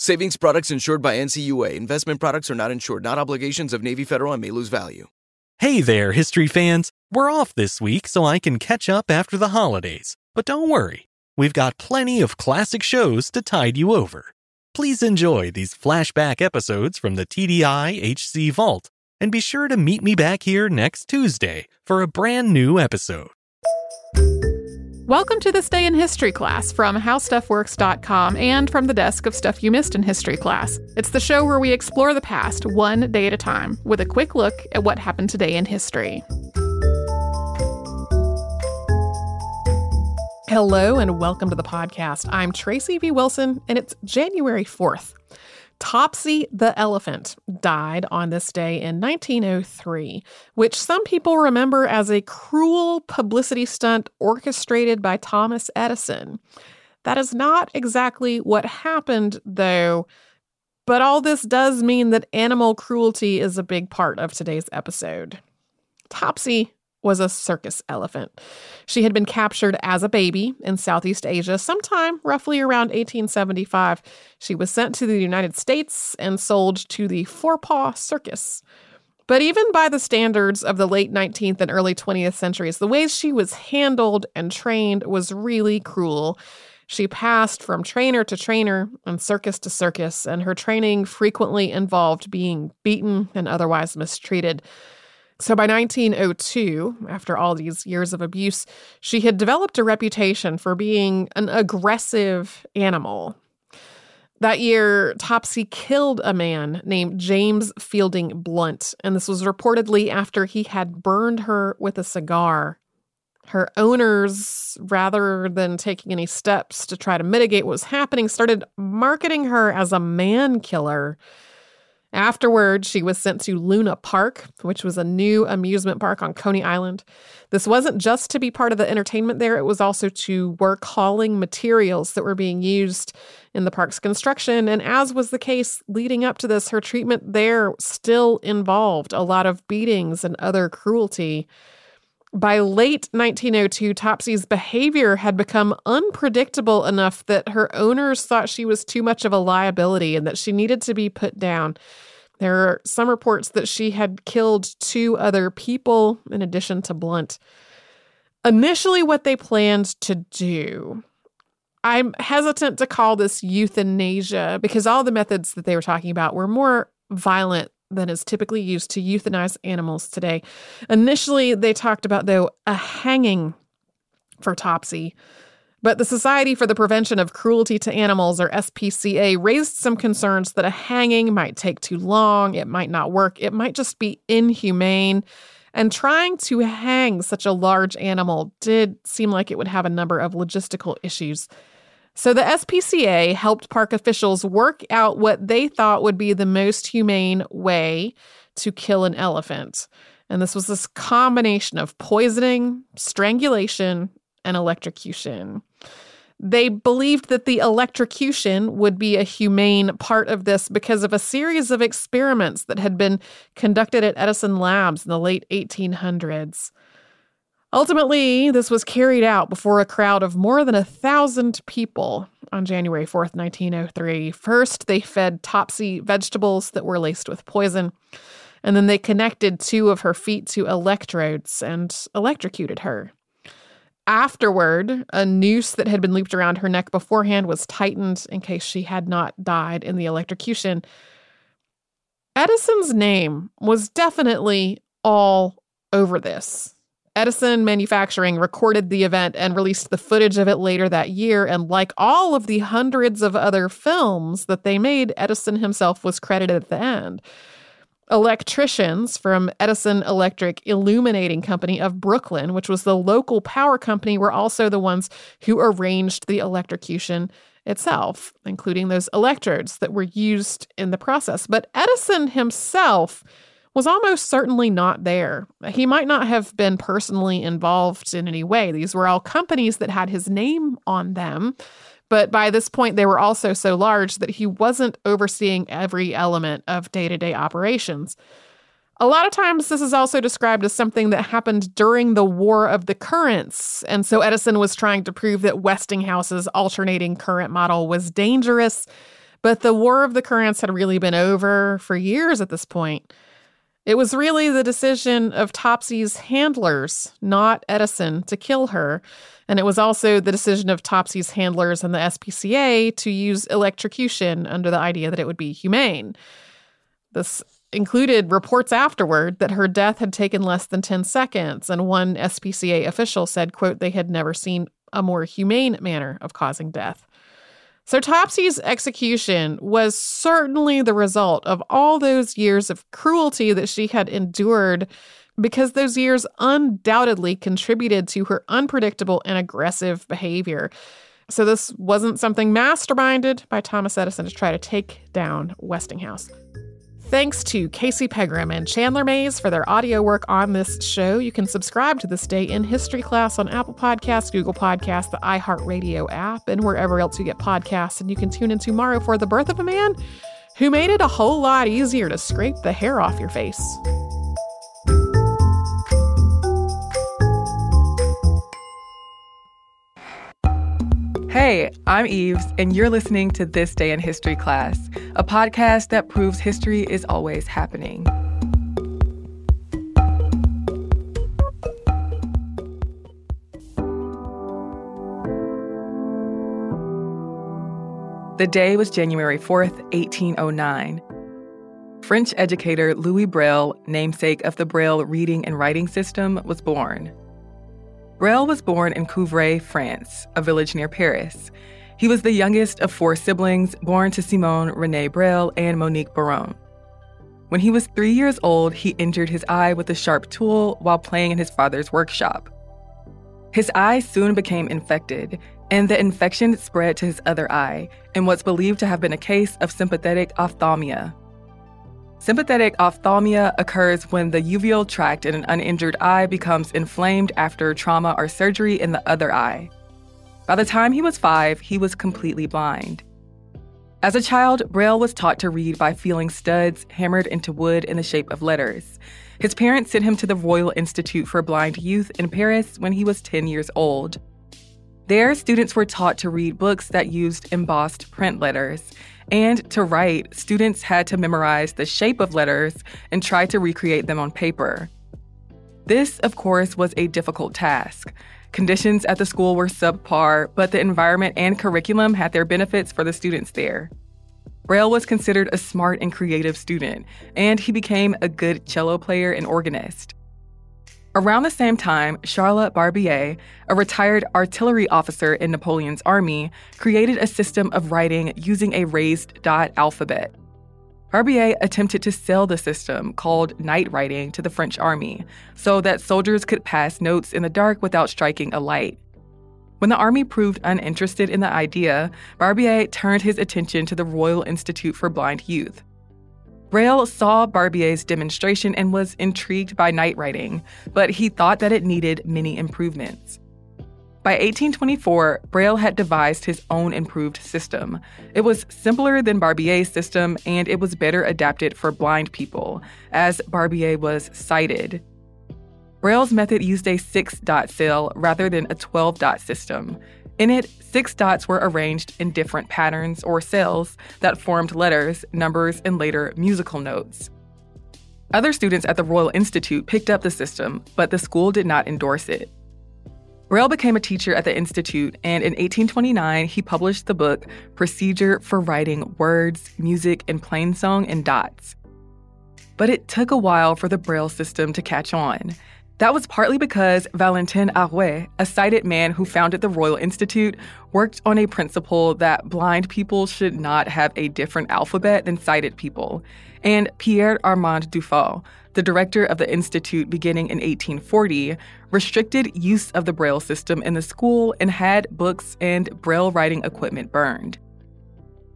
Savings products insured by NCUA. Investment products are not insured, not obligations of Navy Federal and may lose value. Hey there, history fans! We're off this week so I can catch up after the holidays. But don't worry, we've got plenty of classic shows to tide you over. Please enjoy these flashback episodes from the TDI HC Vault, and be sure to meet me back here next Tuesday for a brand new episode. Welcome to this day in history class from howstuffworks.com and from the desk of Stuff You Missed in History class. It's the show where we explore the past one day at a time with a quick look at what happened today in history. Hello and welcome to the podcast. I'm Tracy V. Wilson and it's January 4th. Topsy the elephant died on this day in 1903, which some people remember as a cruel publicity stunt orchestrated by Thomas Edison. That is not exactly what happened, though, but all this does mean that animal cruelty is a big part of today's episode. Topsy was a circus elephant. She had been captured as a baby in Southeast Asia sometime roughly around 1875. She was sent to the United States and sold to the Forepaugh Circus. But even by the standards of the late 19th and early 20th centuries, the way she was handled and trained was really cruel. She passed from trainer to trainer and circus to circus, and her training frequently involved being beaten and otherwise mistreated. So by 1902, after all these years of abuse, she had developed a reputation for being an aggressive animal. That year, Topsy killed a man named James Fielding Blunt, and this was reportedly after he had burned her with a cigar. Her owners, rather than taking any steps to try to mitigate what was happening, started marketing her as a man killer Afterward, she was sent to Luna Park, which was a new amusement park on Coney Island. This wasn't just to be part of the entertainment there, it was also to work hauling materials that were being used in the park's construction. And as was the case leading up to this, her treatment there still involved a lot of beatings and other cruelty. By late 1902, Topsy's behavior had become unpredictable enough that her owners thought she was too much of a liability and that she needed to be put down. There are some reports that she had killed two other people in addition to Blunt. Initially, what they planned to do, I'm hesitant to call this euthanasia because all the methods that they were talking about were more violent than is typically used to euthanize animals today. Initially, they talked about, though, a hanging for Topsy. But the Society for the Prevention of Cruelty to Animals, or SPCA, raised some concerns that a hanging might take too long, it might not work, it might just be inhumane. And trying to hang such a large animal did seem like it would have a number of logistical issues. So the SPCA helped park officials work out what they thought would be the most humane way to kill an elephant. And this was this combination of poisoning, strangulation, and electrocution. They believed that the electrocution would be a humane part of this because of a series of experiments that had been conducted at Edison Labs in the late 1800s. Ultimately, this was carried out before a crowd of more than a thousand people on January 4th, 1903. First, they fed Topsy vegetables that were laced with poison, and then they connected two of her feet to electrodes and electrocuted her. Afterward, a noose that had been looped around her neck beforehand was tightened in case she had not died in the electrocution. Edison's name was definitely all over this. Edison Manufacturing recorded the event and released the footage of it later that year. And like all of the hundreds of other films that they made, Edison himself was credited at the end. Electricians from Edison Electric Illuminating Company of Brooklyn, which was the local power company, were also the ones who arranged the electrocution itself, including those electrodes that were used in the process. But Edison himself was almost certainly not there. He might not have been personally involved in any way. These were all companies that had his name on them. But by this point, they were also so large that he wasn't overseeing every element of day to day operations. A lot of times, this is also described as something that happened during the War of the Currents. And so Edison was trying to prove that Westinghouse's alternating current model was dangerous. But the War of the Currents had really been over for years at this point. It was really the decision of Topsy's handlers, not Edison, to kill her. And it was also the decision of Topsy's handlers and the SPCA to use electrocution under the idea that it would be humane. This included reports afterward that her death had taken less than 10 seconds, and one SPCA official said, quote, they had never seen a more humane manner of causing death. So, Topsy's execution was certainly the result of all those years of cruelty that she had endured because those years undoubtedly contributed to her unpredictable and aggressive behavior. So, this wasn't something masterminded by Thomas Edison to try to take down Westinghouse. Thanks to Casey Pegram and Chandler Mays for their audio work on this show. You can subscribe to This Day in History class on Apple Podcasts, Google Podcasts, the iHeartRadio app, and wherever else you get podcasts. And you can tune in tomorrow for the birth of a man who made it a whole lot easier to scrape the hair off your face. Hey, I'm Eves, and you're listening to This Day in History class, a podcast that proves history is always happening. The day was January 4th, 1809. French educator Louis Braille, namesake of the Braille reading and writing system, was born. Braille was born in Coupvray, France, a village near Paris. He was the youngest of four siblings born to Simone Rene Braille and Monique Baron. When he was three years old, he injured his eye with a sharp tool while playing in his father's workshop. His eye soon became infected, and the infection spread to his other eye in what's believed to have been a case of sympathetic ophthalmia, Sympathetic ophthalmia occurs when the uveal tract in an uninjured eye becomes inflamed after trauma or surgery in the other eye. By the time he was five, he was completely blind. As a child, Braille was taught to read by feeling studs hammered into wood in the shape of letters. His parents sent him to the Royal Institute for Blind Youth in Paris when he was 10 years old. There, students were taught to read books that used embossed print letters and to write, students had to memorize the shape of letters and try to recreate them on paper. This, of course, was a difficult task. Conditions at the school were subpar, but the environment and curriculum had their benefits for the students there. Braille was considered a smart and creative student, and he became a good cello player and organist. Around the same time, Charlotte Barbier, a retired artillery officer in Napoleon's army, created a system of writing using a raised dot alphabet. Barbier attempted to sell the system, called night writing, to the French army so that soldiers could pass notes in the dark without striking a light. When the army proved uninterested in the idea, Barbier turned his attention to the Royal Institute for Blind Youth. Braille saw Barbier's demonstration and was intrigued by night writing, but he thought that it needed many improvements. By 1824, Braille had devised his own improved system. It was simpler than Barbier's system, and it was better adapted for blind people, as Barbier was sighted. Braille's method used a six dot cell rather than a 12 dot system. In it, six dots were arranged in different patterns or cells that formed letters, numbers, and later musical notes. Other students at the Royal Institute picked up the system, but the school did not endorse it. Braille became a teacher at the Institute, and in 1829, he published the book Procedure for Writing Words, Music, and Plainsong in Dots. But it took a while for the Braille system to catch on. That was partly because Valentin Arouet, a sighted man who founded the Royal Institute, worked on a principle that blind people should not have a different alphabet than sighted people. And Pierre Armand Dufau, the director of the Institute beginning in 1840, restricted use of the Braille system in the school and had books and Braille writing equipment burned.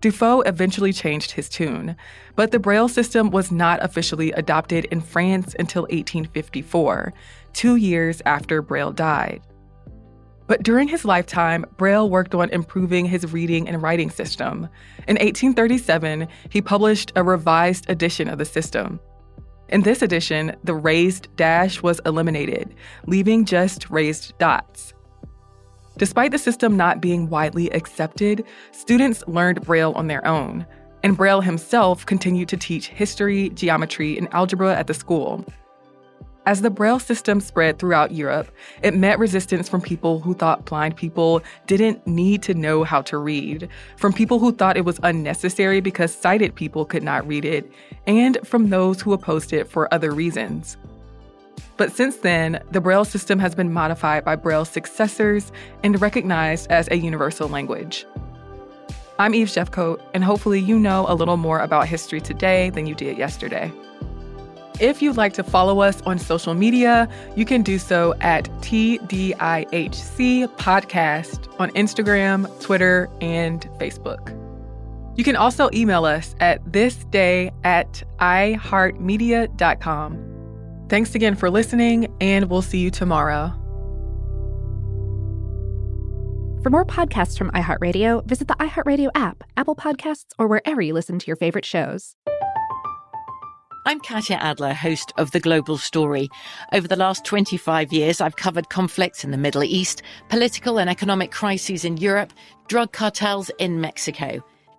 Dufau eventually changed his tune, but the Braille system was not officially adopted in France until 1854, two years after Braille died. But during his lifetime, Braille worked on improving his reading and writing system. In 1837, he published a revised edition of the system. In this edition, the raised dash was eliminated, leaving just raised dots. Despite the system not being widely accepted, students learned Braille on their own, and Braille himself continued to teach history, geometry, and algebra at the school. As the Braille system spread throughout Europe, it met resistance from people who thought blind people didn't need to know how to read, from people who thought it was unnecessary because sighted people could not read it, and from those who opposed it for other reasons. But since then, the Braille system has been modified by Braille's successors and recognized as a universal language. I'm Eve Jeffcoat, and hopefully you know a little more about history today than you did yesterday. If you'd like to follow us on social media, you can do so at TDIHC Podcast on Instagram, Twitter, and Facebook. You can also email us at thisday at iheartmedia.com. Thanks again for listening, and we'll see you tomorrow. For more podcasts from iHeartRadio, visit the iHeartRadio app, Apple Podcasts, or wherever you listen to your favorite shows. I'm Katya Adler, host of The Global Story. Over the last 25 years, I've covered conflicts in the Middle East, political and economic crises in Europe, drug cartels in Mexico.